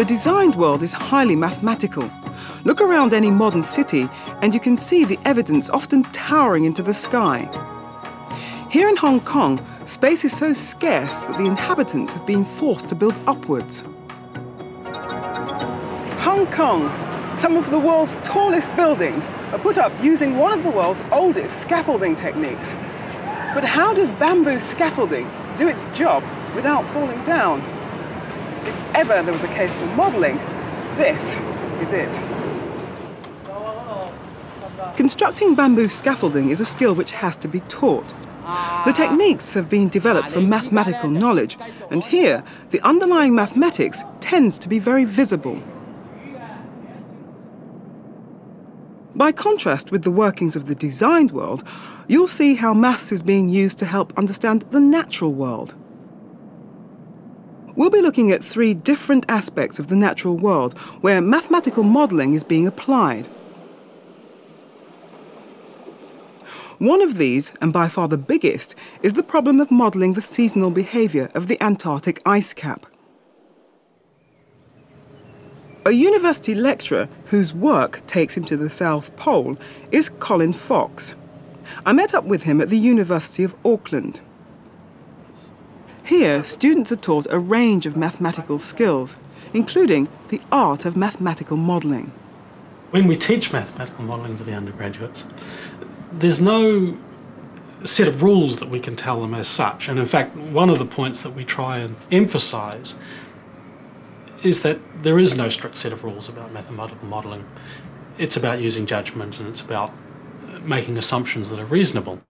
the designed world is highly mathematical. Look around any modern city and you can see the evidence often towering into the sky. Here in Hong Kong, space is so scarce that the inhabitants have been forced to build upwards. Hong Kong, some of the world's tallest buildings are put up using one of the world's oldest scaffolding techniques. But how does bamboo scaffolding do its job without falling down? If ever there was a case for modelling, this is it. Constructing bamboo scaffolding is a skill which has to be taught. The techniques have been developed from mathematical knowledge, and here the underlying mathematics tends to be very visible. By contrast with the workings of the designed world, you'll see how maths is being used to help understand the natural world. We'll be looking at three different aspects of the natural world where mathematical modelling is being applied. One of these, and by far the biggest, is the problem of modelling the seasonal behaviour of the Antarctic ice cap. A university lecturer whose work takes him to the South Pole is Colin Fox. I met up with him at the University of Auckland. Here, students are taught a range of mathematical skills, including the art of mathematical modelling. When we teach mathematical modelling to the undergraduates, there's no set of rules that we can tell them as such. And in fact, one of the points that we try and emphasise is that there is no strict set of rules about mathematical modelling. It's about using judgment and it's about uh, making assumptions that are reasonable.